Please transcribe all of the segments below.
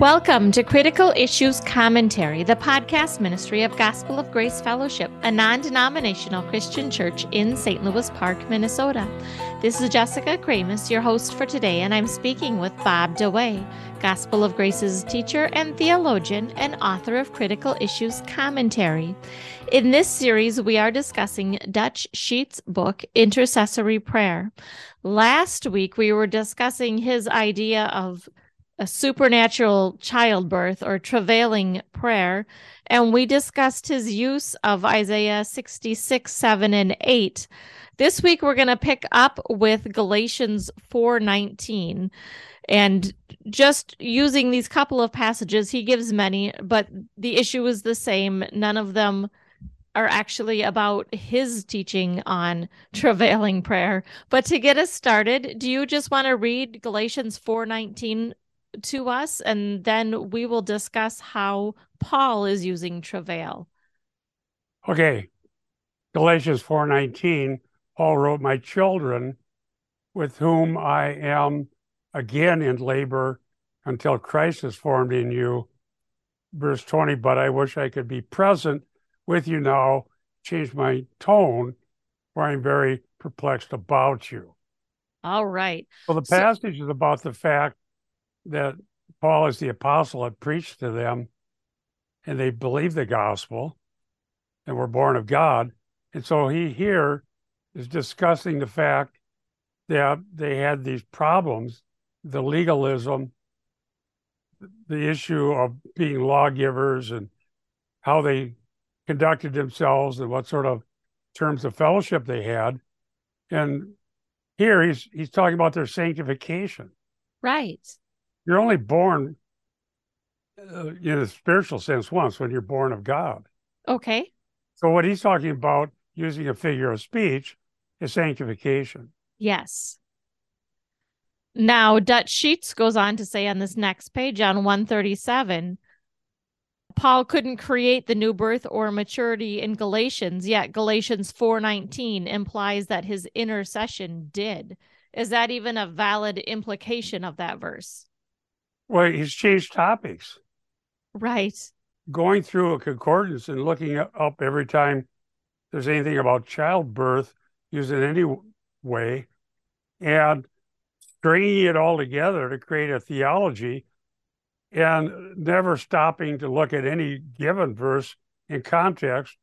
Welcome to Critical Issues Commentary, the podcast ministry of Gospel of Grace Fellowship, a non denominational Christian church in St. Louis Park, Minnesota. This is Jessica Kramasz, your host for today, and I'm speaking with Bob DeWaay, Gospel of Grace's teacher and theologian and author of Critical Issues Commentary. In this series, we are discussing Dutch Sheets' book, Intercessory Prayer. Last week, we were discussing his idea of a supernatural childbirth or travailing prayer. And we discussed his use of Isaiah 66, 7, and 8. This week we're going to pick up with Galatians 4 19. And just using these couple of passages, he gives many, but the issue is the same. None of them are actually about his teaching on travailing prayer. But to get us started, do you just want to read Galatians 4:19 to us, and then we will discuss how Paul is using travail. Okay. Galatians 4:19, Paul wrote, "My children, with whom I am again in labor until Christ is formed in you." Verse 20, but I wish I could be present with you now. Change my tone, for I'm very perplexed about you. All right. Well, the passage so, is about the fact that Paul, as the apostle, had preached to them, and they believed the gospel and were born of God. And so he here is discussing the fact that they had these problems the legalism, the issue of being lawgivers, and how they conducted themselves, and what sort of terms of fellowship they had. And here he's he's talking about their sanctification. Right you're only born uh, in a spiritual sense once when you're born of God. Okay. So what he's talking about using a figure of speech is sanctification. Yes. Now, Dutch Sheets goes on to say on this next page on 137 Paul couldn't create the new birth or maturity in Galatians, yet Galatians 4:19 implies that his intercession did. Is that even a valid implication of that verse? Well, he's changed topics. Right. Going through a concordance and looking up every time there's anything about childbirth used in any way and stringing it all together to create a theology and never stopping to look at any given verse in context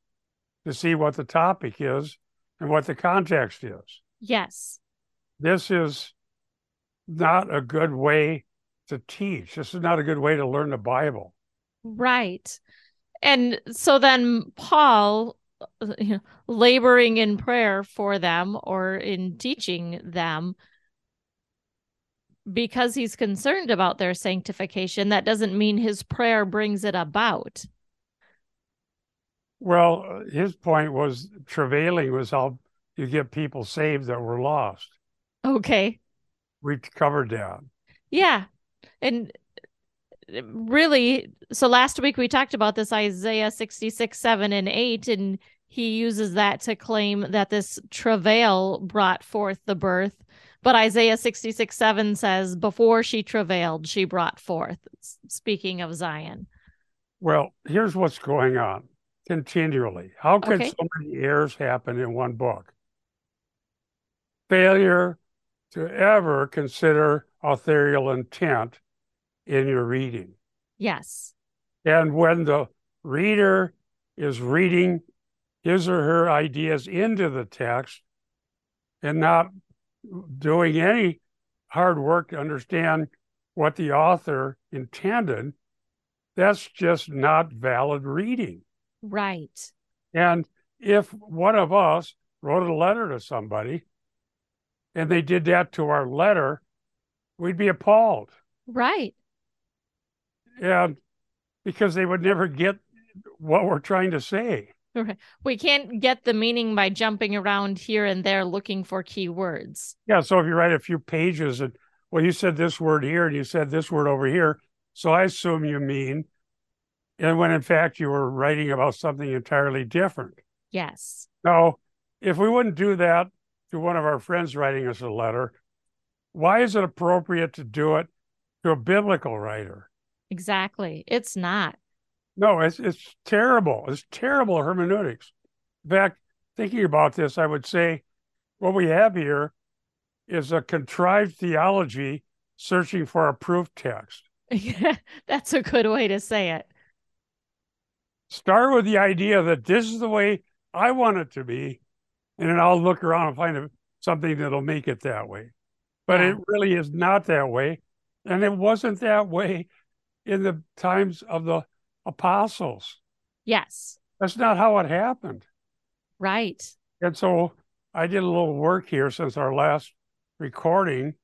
to see what the topic is and what the context is. Yes. This is not a good way to teach. This is not a good way to learn the Bible. Right. And so then Paul, you uh, know, laboring in prayer for them or in teaching them, because he's concerned about their sanctification, that doesn't mean his prayer brings it about. Well, his point was travailing was how you get people saved that were lost. Okay. We covered that. Yeah and really so last week we talked about this isaiah 66 7 and 8 and he uses that to claim that this travail brought forth the birth. But isaiah 66 7 says before she travailed she brought forth. Speaking of zion. Well here's what's going on continually. How could okay. so many errors happen in one book? Failure to ever consider authorial intent in your reading. Yes. And when the reader is reading his or her ideas into the text and not doing any hard work to understand what the author intended, that's just not valid reading. Right. And if one of us wrote a letter to somebody and they did that to our letter, we'd be appalled. Right and because they would never get what we're trying to say. Okay. We can't get the meaning by jumping around here and there looking for key words. Yeah. So if you write a few pages and, well, you said this word here and you said this word over here. So I assume you mean, and when in fact you were writing about something entirely different. Yes. Now, if we wouldn't do that to one of our friends writing us a letter, why is it appropriate to do it to a biblical writer? Exactly. It's not. No, it's it's terrible. It's terrible hermeneutics. In fact, thinking about this, I would say what we have here is a contrived theology searching for a proof text. That's a good way to say it. Start with the idea that this is the way I want it to be, and then I'll look around and find something that'll make it that way. But yeah. it really is not that way. And it wasn't that way in the times of the apostles. Yes. That's not how it happened. Right. And so I did a little work here since our last recording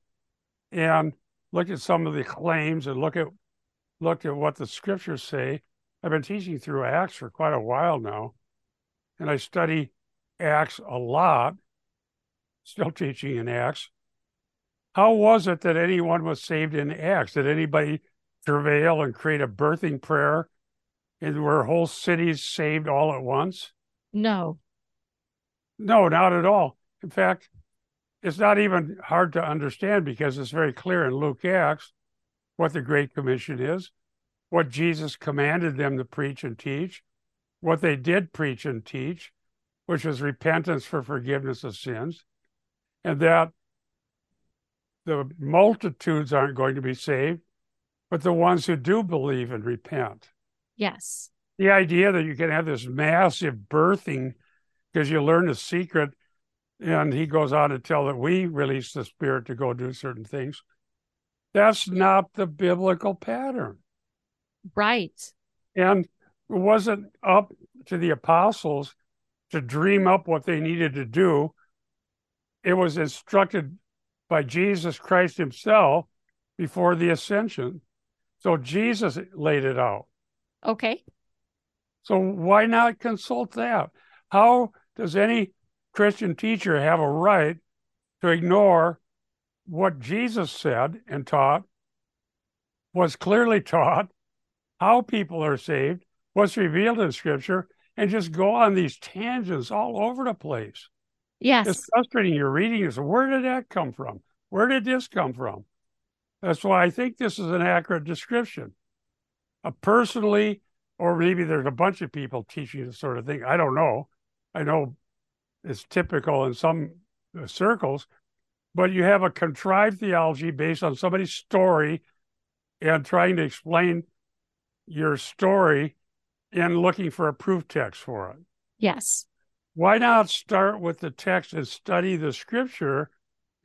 and looked at some of the claims and look at looked at what the scriptures say. I've been teaching through Acts for quite a while now, and I study Acts a lot, still teaching in Acts. How was it that anyone was saved in Acts? Did anybody travail and create a birthing prayer and were whole cities saved all at once? No. No, not at all. In fact, it's not even hard to understand because it's very clear in Luke Acts what the Great Commission is, what Jesus commanded them to preach and teach, what they did preach and teach, which was repentance for forgiveness of sins, and that the multitudes aren't going to be saved, but the ones who do believe and repent. Yes. The idea that you can have this massive birthing because you learn the secret, and he goes on to tell that we release the spirit to go do certain things. That's not the biblical pattern. Right. And it wasn't up to the apostles to dream up what they needed to do. It was instructed by Jesus Christ himself before the ascension. So Jesus laid it out. Okay. So why not consult that? How does any Christian teacher have a right to ignore what Jesus said and taught, was clearly taught, how people are saved, what's revealed in Scripture, and just go on these tangents all over the place? Yes. It's frustrating. You're reading this. Where did that come from? Where did this come from? That's why I think this is an accurate description. A personally, or maybe there's a bunch of people teaching this sort of thing. I don't know. I know it's typical in some uh, circles, but you have a contrived theology based on somebody's story and trying to explain your story and looking for a proof text for it. Yes. Why not start with the text and study the scripture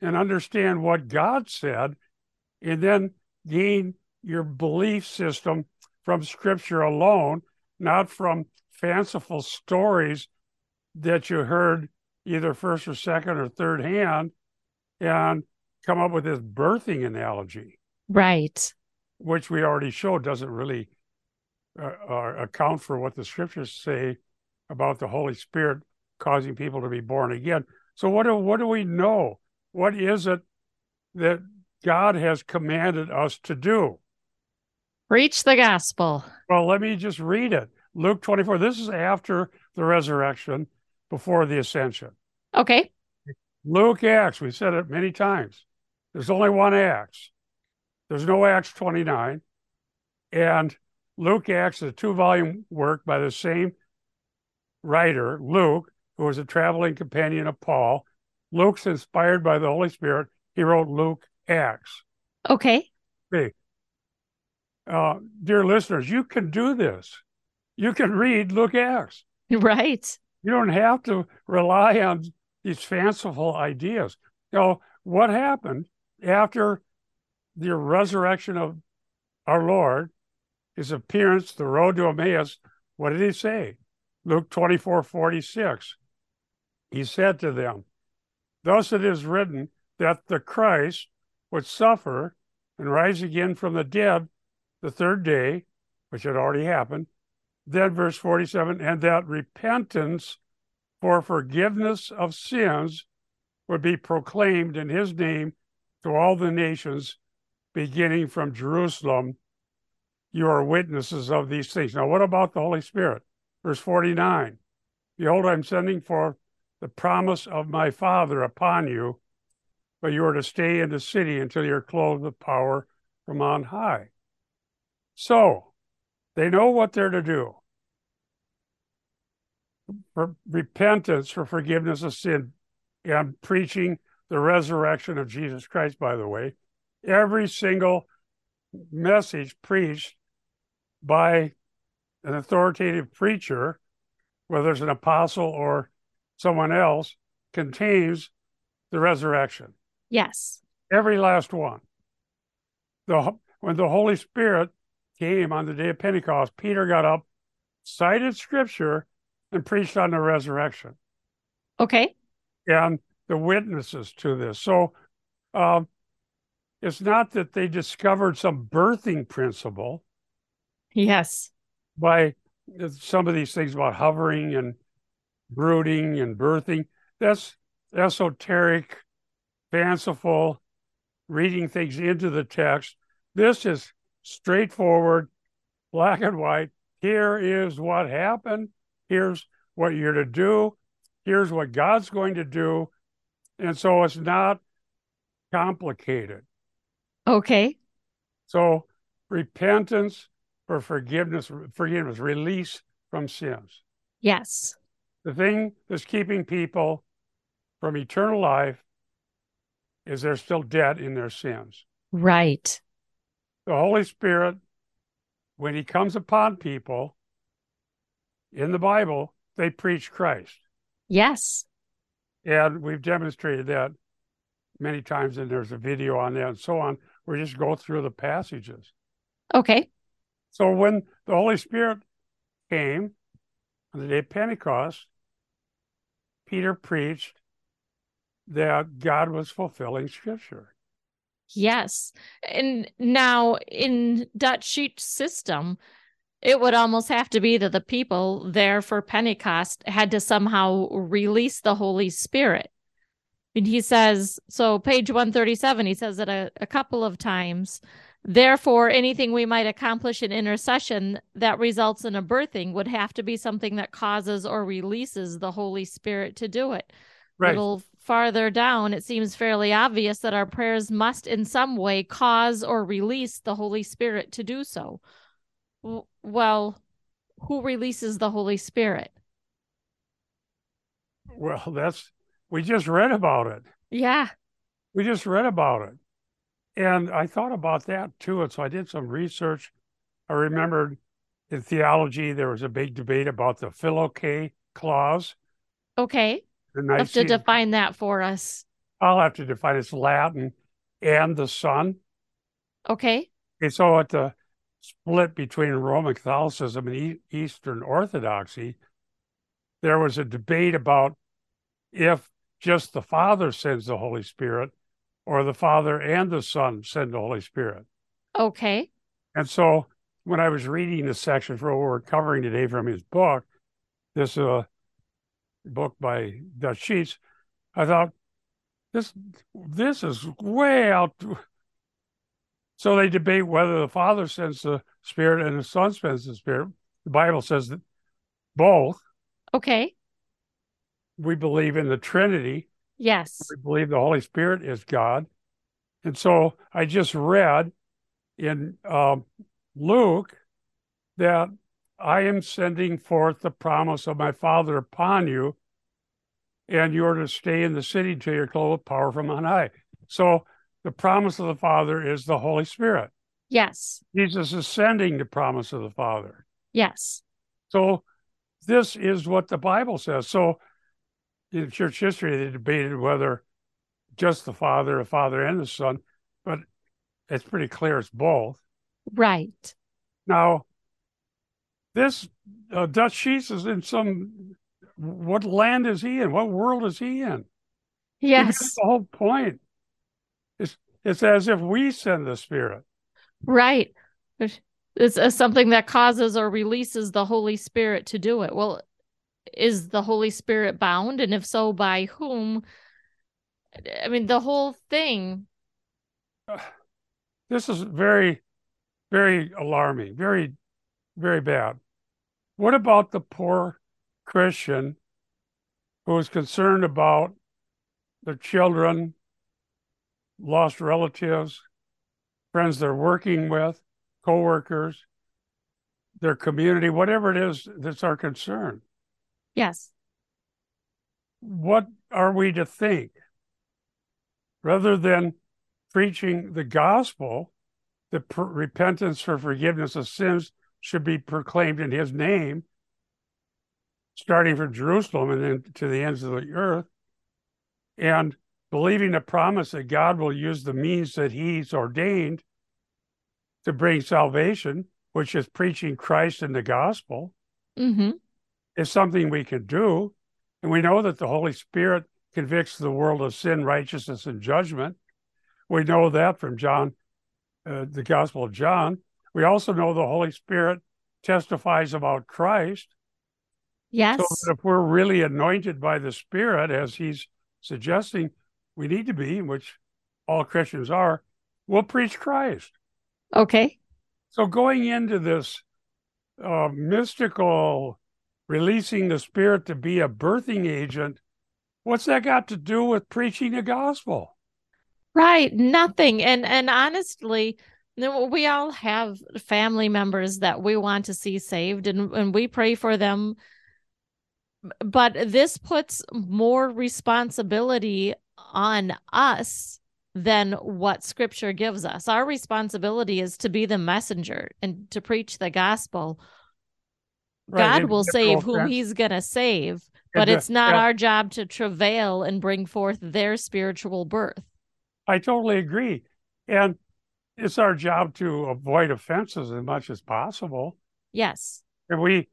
and understand what God said and then gain your belief system from scripture alone, not from fanciful stories that you heard either first or second or third hand and come up with this birthing analogy. Right. Which we already showed doesn't really uh, uh, account for what the scriptures say about the Holy Spirit causing people to be born again. So what do what do we know? What is it that God has commanded us to do? Preach the gospel. Well, let me just read it. Luke 24. This is after the resurrection before the ascension. Okay. Luke Acts, we said it many times. There's only one Acts. There's no Acts 29. And Luke Acts is a two volume work by the same writer, Luke, who was a traveling companion of Paul. Luke's inspired by the Holy Spirit. He wrote Luke Acts. Okay. Okay. Uh, dear listeners, you can do this. You can read Luke Acts. Right. You don't have to rely on these fanciful ideas. You know, what happened after the resurrection of our Lord, his appearance, the road to Emmaus, what did he say? Luke 24 46. He said to them, Thus it is written that the Christ would suffer and rise again from the dead the third day, which had already happened, then, verse 47 and that repentance for forgiveness of sins would be proclaimed in his name to all the nations, beginning from Jerusalem. You are witnesses of these things. Now, what about the Holy Spirit? Verse 49 Behold, I'm sending forth the promise of my Father upon you, but you are to stay in the city until you're clothed with power from on high. So they know what they're to do. For repentance, for forgiveness of sin, and preaching the resurrection of Jesus Christ, by the way. Every single message preached by an authoritative preacher, whether it's an apostle or someone else, contains the resurrection. Yes. Every last one. The, when the Holy Spirit came on the day of Pentecost, Peter got up, cited scripture, and preached on the resurrection. Okay. And the witnesses to this. So um, it's not that they discovered some birthing principle. Yes. By some of these things about hovering and brooding and birthing. That's esoteric, fanciful, reading things into the text. This is straightforward, black and white. Here is what happened. Here's what you're to do. Here's what God's going to do. And so it's not complicated. Okay. So repentance for forgiveness, forgiveness, release from sins. Yes. The thing that's keeping people from eternal life is they're still dead in their sins. Right. The Holy Spirit, when he comes upon people in the Bible, they preach Christ. Yes. And we've demonstrated that many times, and there's a video on that and so on. We just go through the passages. Okay. So when the Holy Spirit came on the day of Pentecost, Peter preached that God was fulfilling scripture. Yes. And now in Dutch Sheets system, it would almost have to be that the people there for Pentecost had to somehow release the Holy Spirit. And he says, so page 137, he says it a, a couple of times. Therefore, anything we might accomplish in intercession that results in a birthing would have to be something that causes or releases the Holy Spirit to do it. Right. Little farther down, it seems fairly obvious that our prayers must in some way cause or release the Holy Spirit to do so. Well, who releases the Holy Spirit? Well, that's we just read about it. Yeah. We just read about it. And I thought about that too. And so I did some research. I remembered in theology, there was a big debate about the Filioque clause. Okay. You have to define that for us. I'll have to define it's Latin and the Son. Okay. Okay, so at the split between Roman Catholicism and Eastern Orthodoxy, there was a debate about if just the Father sends the Holy Spirit or the Father and the Son send the Holy Spirit. Okay. And so when I was reading the section for what we're covering today from his book, this uh, book by Dutch Sheets, I thought this this is way out. So they debate whether the Father sends the Spirit and the Son sends the Spirit. The Bible says that both. Okay. We believe in the Trinity. Yes. We believe the Holy Spirit is God. And so I just read in uh, Luke that I am sending forth the promise of my Father upon you, and you are to stay in the city till you're clothed with power from on high. So the promise of the Father is the Holy Spirit. Yes. Jesus is sending the promise of the Father. Yes. So this is what the Bible says. So in church history, they debated whether just the Father, the Father and the Son, but it's pretty clear it's both. Right. Now, this uh, Dutch Sheets is in some. What land is he in? What world is he in? Yes. the whole point. It's it's as if we send the Spirit. Right. It's uh, something that causes or releases the Holy Spirit to do it. Well, is the Holy Spirit bound? And if so, by whom? I mean, the whole thing. This is very, very alarming, very, very bad. What about the poor Christian who is concerned about their children lost relatives, friends they're working with coworkers, their community, whatever it is that's our concern. Yes. What are we to think? Rather than preaching the gospel, the per- repentance for forgiveness of sins should be proclaimed in his name, starting from Jerusalem and then to the ends of the earth, and believing the promise that God will use the means that he's ordained to bring salvation, which is preaching Christ and the gospel, Mm-hmm. is something we can do. And we know that the Holy Spirit convicts the world of sin, righteousness, and judgment. We know that from John, uh, the Gospel of John. We also know the Holy Spirit testifies about Christ. Yes. So if we're really anointed by the Spirit, as he's suggesting we need to be, which all Christians are, we'll preach Christ. okay. So going into this uh, mystical releasing the Spirit to be a birthing agent, what's that got to do with preaching the gospel? Right. Nothing. And and honestly, we all have family members that we want to see saved and, and we pray for them. But this puts more responsibility on us than what scripture gives us. Our responsibility is to be the messenger and to preach the gospel. Right, God will save whom offense. he's going to save, but it's not yeah. our job to travail and bring forth their spiritual birth. I totally agree. And it's our job to avoid offenses as much as possible. Yes. And we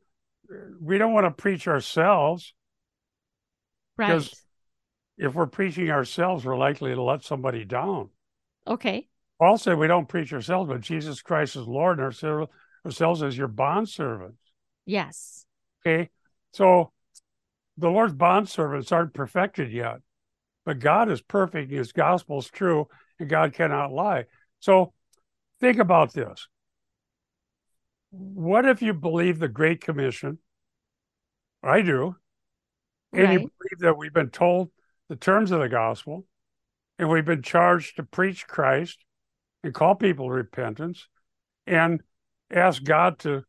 we don't want to preach ourselves. Right. Because- If we're preaching ourselves, we're likely to let somebody down. Okay. Paul said we don't preach ourselves, but Jesus Christ is Lord and ourselves ourselves as your bondservants. Yes. Okay. So the Lord's bondservants aren't perfected yet, but God is perfect. His gospel is true, and God cannot lie. So think about this. What if you believe the Great Commission? I do. And you believe that we've been told the terms of the gospel, and we've been charged to preach Christ and call people to repentance and ask God to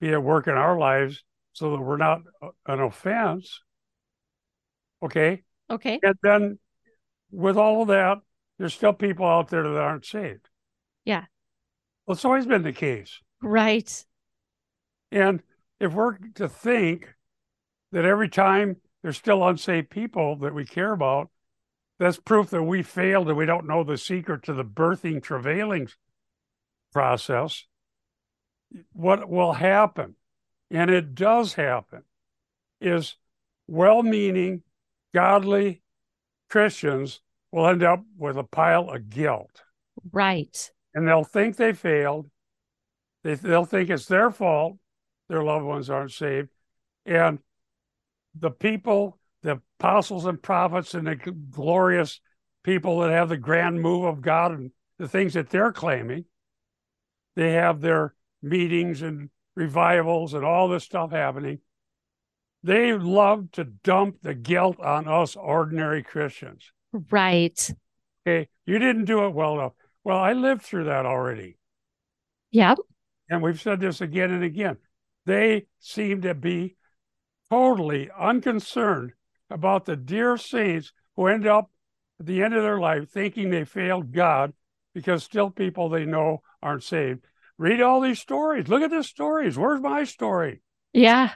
be at work in our lives so that we're not uh, an offense. Okay. Okay. And then with all of that, there's still people out there that aren't saved. Yeah. Well, it's always been the case. Right. And if we're to think that every time there's still unsaved people that we care about, that's proof that we failed and we don't know the secret to the birthing, travailing process. What will happen, and it does happen, is well meaning, godly Christians will end up with a pile of guilt Right. and they'll think they failed. They, they'll think it's their fault their loved ones aren't saved. And the people, the apostles and prophets, and the glorious people that have the grand move of God and the things that they're claiming, they have their meetings and revivals and all this stuff happening. They love to dump the guilt on us ordinary Christians. Right. Okay, you didn't do it well enough. Well, I lived through that already. Yep. and we've said this again and again, they seem to be totally unconcerned about the dear saints who end up at the end of their life thinking they failed God because still people they know aren't saved. Read all these stories. Look at the stories. Where's my story? Yeah.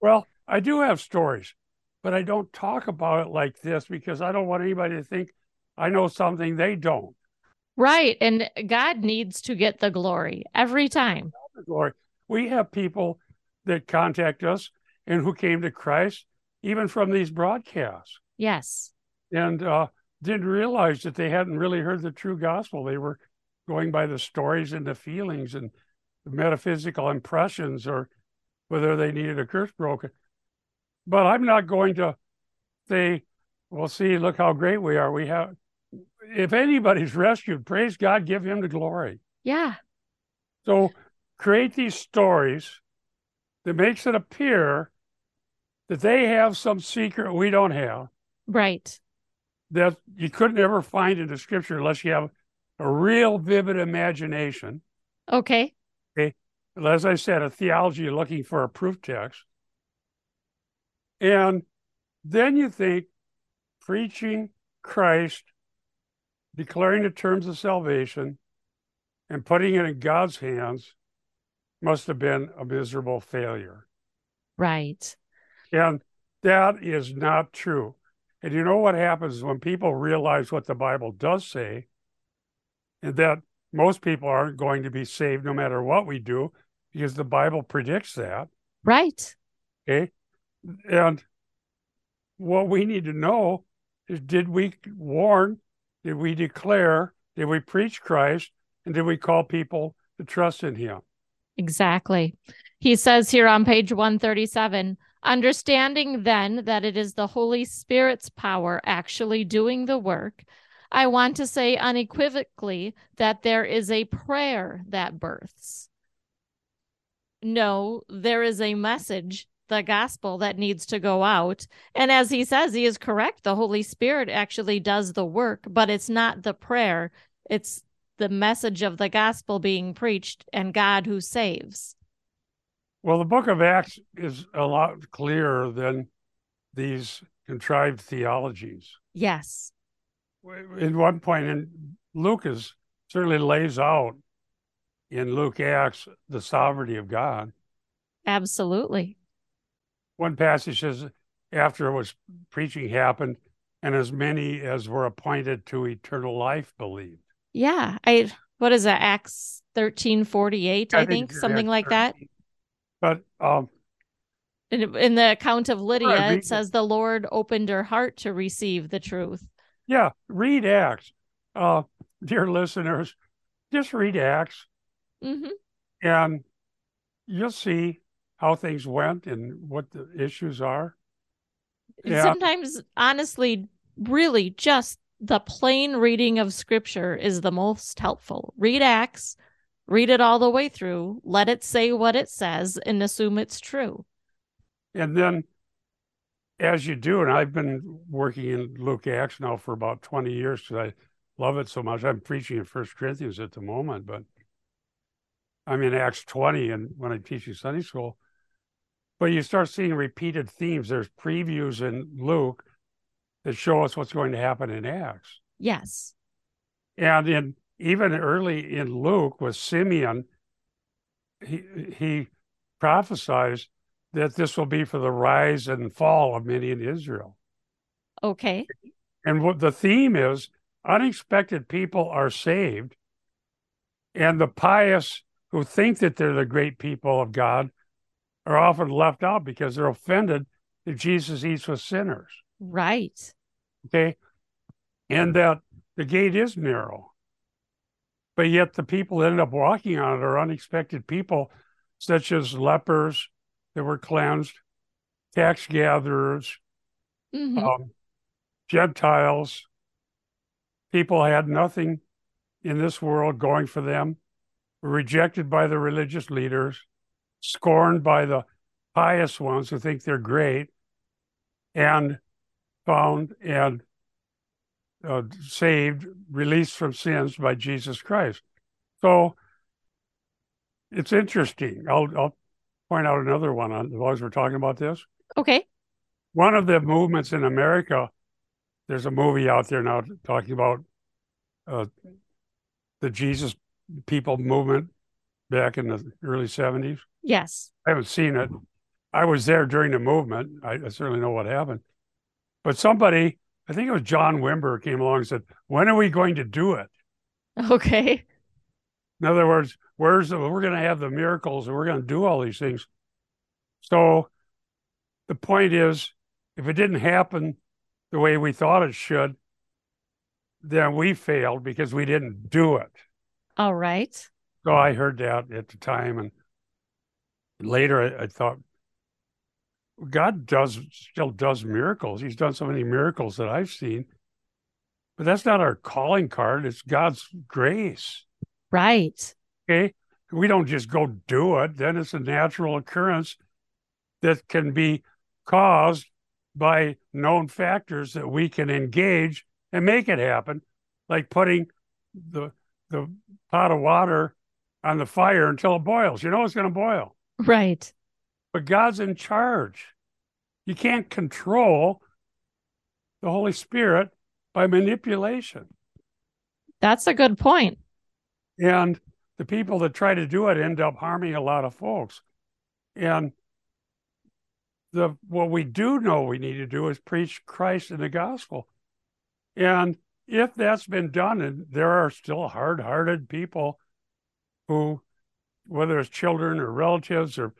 Well, I do have stories, but I don't talk about it like this because I don't want anybody to think I know something they don't. Right. And God needs to get the glory every time. glory. We have people that contact us and who came to Christ even from these broadcasts Yes. and uh, didn't realize that they hadn't really heard the true gospel. They were going by the stories and the feelings and the metaphysical impressions or whether they needed a curse broken. But I'm not going to say, well, see, look how great we are. We have, if anybody's rescued, praise God, give him the glory. Yeah. So create these stories that makes it appear that they have some secret we don't have Right. that you couldn't ever find in the scripture unless you have a real vivid imagination. Okay. Okay. As I said, a theology looking for a proof text. And then you think preaching Christ, declaring the terms of salvation, and putting it in God's hands must have been a miserable failure. Right. And that is not true. And you know what happens when people realize what the Bible does say, and that most people aren't going to be saved no matter what we do, because the Bible predicts that. Right. Okay. And what we need to know is did we warn, did we declare, did we preach Christ, and did we call people to trust in him? Exactly. He says here on page 137 understanding then that it is the Holy Spirit's power actually doing the work. I want to say unequivocally that there is a prayer that births. No, there is a message, the gospel that needs to go out. And as he says, he is correct. The Holy Spirit actually does the work, but it's not the prayer, it's the message of the gospel being preached and God who saves. Well, the book of Acts is a lot clearer than these contrived theologies. Yes. In one point, and Lucas certainly lays out in Luke Acts the sovereignty of God. Absolutely. One passage says, after it was preaching happened, and as many as were appointed to eternal life believed. Yeah. I what is that? Acts thirteen forty eight, I, I, think, think something like 13. that. But um in, in the account of Lydia, it says the Lord opened her heart to receive the truth. Yeah, read Acts. Uh, dear listeners, just read Acts. Mm-hmm. And you'll see how things went and what the issues are. Yeah. Sometimes, honestly, really just the plain reading of scripture is the most helpful. Read Acts, read it all the way through, let it say what it says, and assume it's true. And then, as you do, and I've been working in Luke Acts now for about 20 years because I love it so much. I'm preaching in First Corinthians at the moment, but I'm in Acts 20 and when I'm teaching Sunday school. But you start seeing repeated themes. There's previews in Luke that show us what's going to happen in Acts. Yes. And in even early in Luke with Simeon, he he prophesies that this will be for the rise and fall of many in Israel. Okay. And what the theme is unexpected people are saved, and the pious who think that they're the great people of God are often left out because they're offended that Jesus eats with sinners. Right. Okay. And that the gate is narrow. But yet the people that end up walking on it are unexpected people, such as lepers that were cleansed, tax gatherers, mm-hmm. um, Gentiles. People had nothing in this world going for them rejected by the religious leaders, scorned by the pious ones who think they're great, and found and uh, saved, released from sins by Jesus Christ. So it's interesting. I'll, I'll point out another one on, as long as we're talking about this. Okay. One of the movements in America, there's a movie out there now talking about uh, the Jesus people movement back in the early 70s? Yes. I haven't seen it. I was there during the movement. I, I certainly know what happened. But somebody, I think it was John Wimber, came along and said, When are we going to do it? Okay. In other words, where's the, we're going to have the miracles and we're going to do all these things. So the point is, if it didn't happen the way we thought it should, then we failed because we didn't do it. All right. So I heard that at the time, and later I, I thought, God does still does miracles. He's done so many miracles that I've seen, but that's not our calling card. It's God's grace. Right. Okay. We don't just go do it. Then it's a natural occurrence that can be caused by known factors that we can engage and make it happen, like putting the the pot of water on the fire until it boils. You know it's going to boil. Right. But God's in charge. You can't control the Holy Spirit by manipulation. That's a good point. And the people that try to do it end up harming a lot of folks. And the what we do know we need to do is preach Christ in the gospel. And if that's been done, and there are still hard-hearted people who, whether it's children or relatives or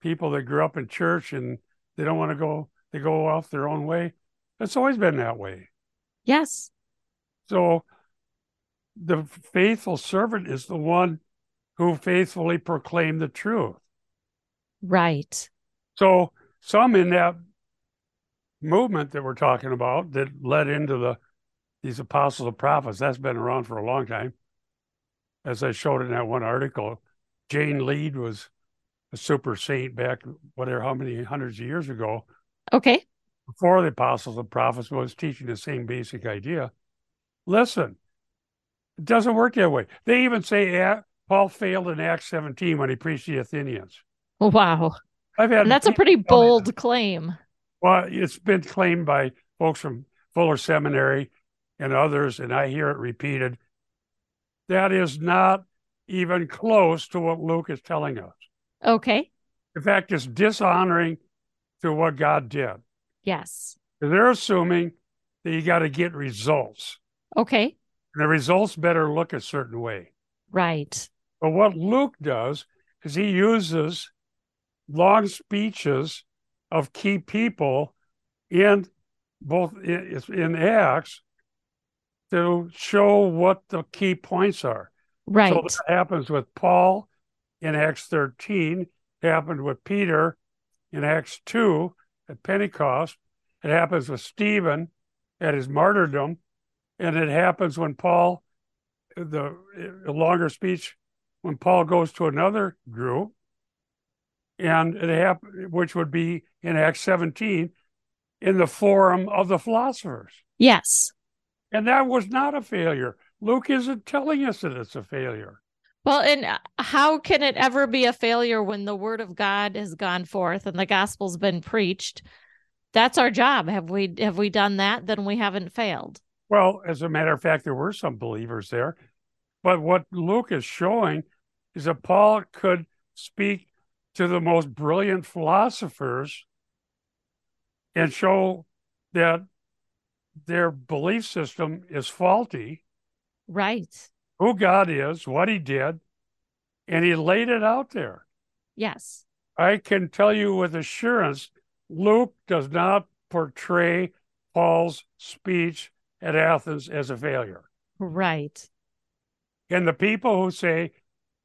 people that grew up in church and they don't want to go, they go off their own way. It's always been that way. Yes. So the faithful servant is the one who faithfully proclaimed the truth. Right. So some in that movement that we're talking about that led into the these apostles and prophets, that's been around for a long time. As I showed in that one article, Jane Lead was a super saint back whatever how many hundreds of years ago. Okay. Before the apostles and prophets was teaching the same basic idea. Listen, it doesn't work that way. They even say ah, Paul failed in Acts 17 when he preached the Athenians. Wow. I've had and that's a pretty bold claim. Well, it's been claimed by folks from Fuller Seminary and others, and I hear it repeated. That is not even close to what Luke is telling us. Okay. In fact, it's dishonoring to what God did. Yes. They're assuming that you got to get results. Okay. And the results better look a certain way. Right. But what Luke does is he uses long speeches of key people in both in Acts to show what the key points are. Right. So that happens with Paul in Acts 13, it happened with Peter in Acts 2 at Pentecost. It happens with Stephen at his martyrdom. And it happens when Paul, the, the longer speech, when Paul goes to another group and it happened, which would be in Acts 17, in the forum of the philosophers. Yes. And that was not a failure. Luke isn't telling us that it's a failure. Well, and uh, how can it ever be a failure when the word of God has gone forth and the gospel's been preached? That's our job. Have we have we done that? Then we haven't failed. Well, as a matter of fact, there were some believers there. But what Luke is showing is that Paul could speak to the most brilliant philosophers and show that their belief system is faulty. Right. Who God is, what he did, and he laid it out there. Yes. I can tell you with assurance, Luke does not portray Paul's speech at Athens as a failure. Right. And the people who say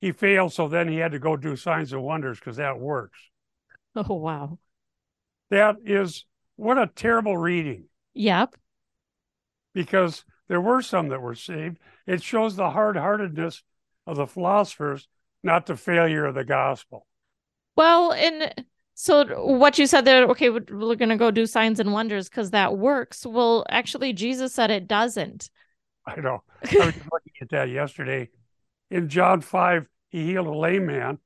he failed, so then he had to go do signs and wonders because that works. Oh, wow. That is what a terrible reading. Yep. Because there were some that were saved. It shows the hard heartedness of the philosophers, not the failure of the gospel. Well, and so what you said there, okay, we're going to go do signs and wonders because that works. Well, actually, Jesus said it doesn't. I know. I was looking at that yesterday in John 5, he healed a lame man,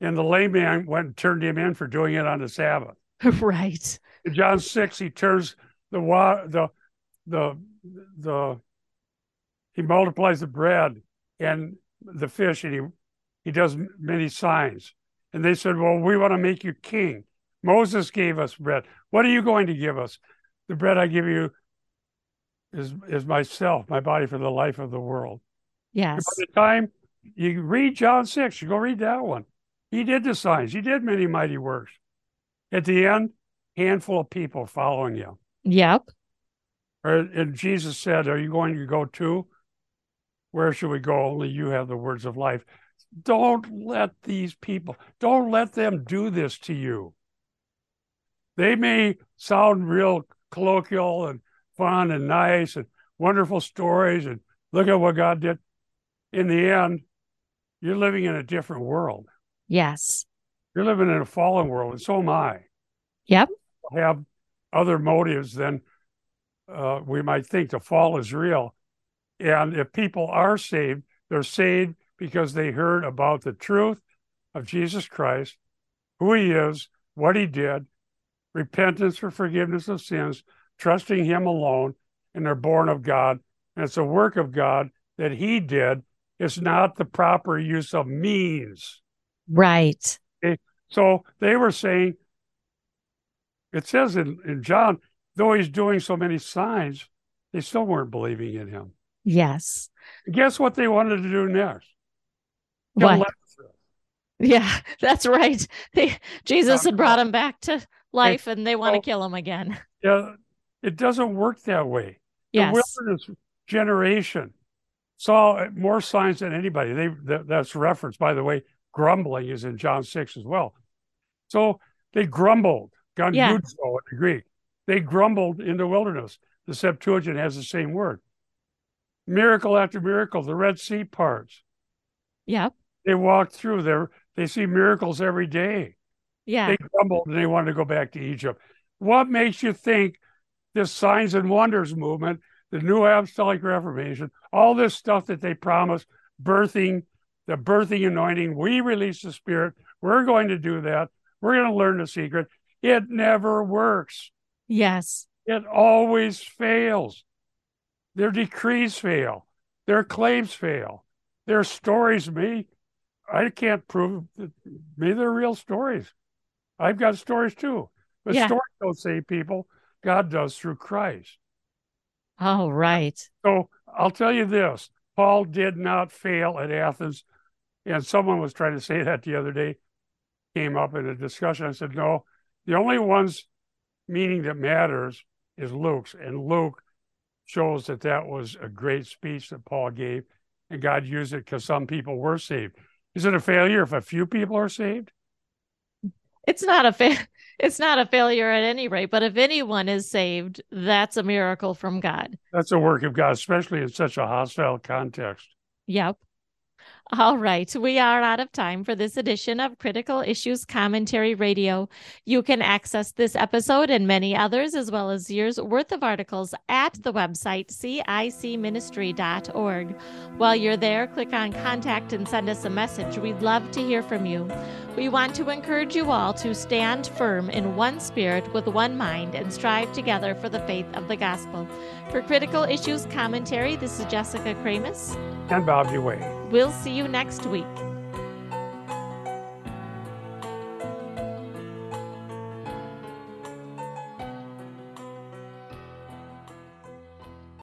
and the lame man went and turned him in for doing it on the Sabbath. right. In John 6, he turns the the, the, the, he multiplies the bread and the fish, and he, he does many signs. And they said, Well, we want to make you king. Moses gave us bread. What are you going to give us? The bread I give you is, is myself, my body for the life of the world. Yes. By the time you read John 6, you go read that one. He did the signs, he did many mighty works. At the end, handful of people following you. Yep. And Jesus said, Are you going to go too? Where should we go? Only you have the words of life. Don't let these people, don't let them do this to you. They may sound real colloquial and fun and nice and wonderful stories and look at what God did in the end, you're living in a different world. Yes. You're living in a fallen world, and so am I. Yep. I have other motives than uh, we might think. The fall is real. And if people are saved, they're saved because they heard about the truth of Jesus Christ, who he is, what he did, repentance for forgiveness of sins, trusting him alone, and they're born of God. And it's a work of God that he did. It's not the proper use of means. Right. Okay? So they were saying, it says in, in John, though he's doing so many signs, they still weren't believing in him. Yes. Guess what they wanted to do next? What? Yeah, that's right. They Jesus had brought him back to life and they want to kill him again. Yeah, it doesn't work that way. Yes. The wilderness generation saw more signs than anybody. They that, that's referenced, by the way. Grumbling is in John six as well. So they grumbled. Gongudzo Yeah. in the Greek. They grumbled in the wilderness. The Septuagint has the same word. Miracle after miracle, the Red Sea parts. Yep. They walked through there. They see miracles every day. Yeah. They grumbled and they wanted to go back to Egypt. What makes you think this signs and wonders movement, the New Apostolic Reformation, all this stuff that they promised, birthing, the birthing anointing, we release the Spirit. We're going to do that. We're going to learn the secret. It never works. Yes. It always fails. Their decrees fail. Their claims fail. Their stories, me, I can't prove that me they're real stories. I've got stories too. But Yeah. stories don't save people. God does through Christ. Oh, right. So I'll tell you this Paul did not fail at Athens. And someone was trying to say that the other day, came up in a discussion. I said, no, the only one's meaning that matters is Luke's. And Luke shows that that was a great speech that Paul gave, and God used it because some people were saved. Is it a failure if a few people are saved? It's not a fa- it's not a failure at any rate, but if anyone is saved, that's a miracle from God. That's a work of God, especially in such a hostile context. Yep. All right. We are out of time for this edition of Critical Issues Commentary Radio. You can access this episode and many others, as well as years worth of articles at the website cicministry.org. While you're there, click on contact and send us a message. We'd love to hear from you. We want to encourage you all to stand firm in one spirit with one mind and strive together for the faith of the gospel. For Critical Issues Commentary, this is Jessica Kramasz. And Bob DeWaay. We'll see you next week.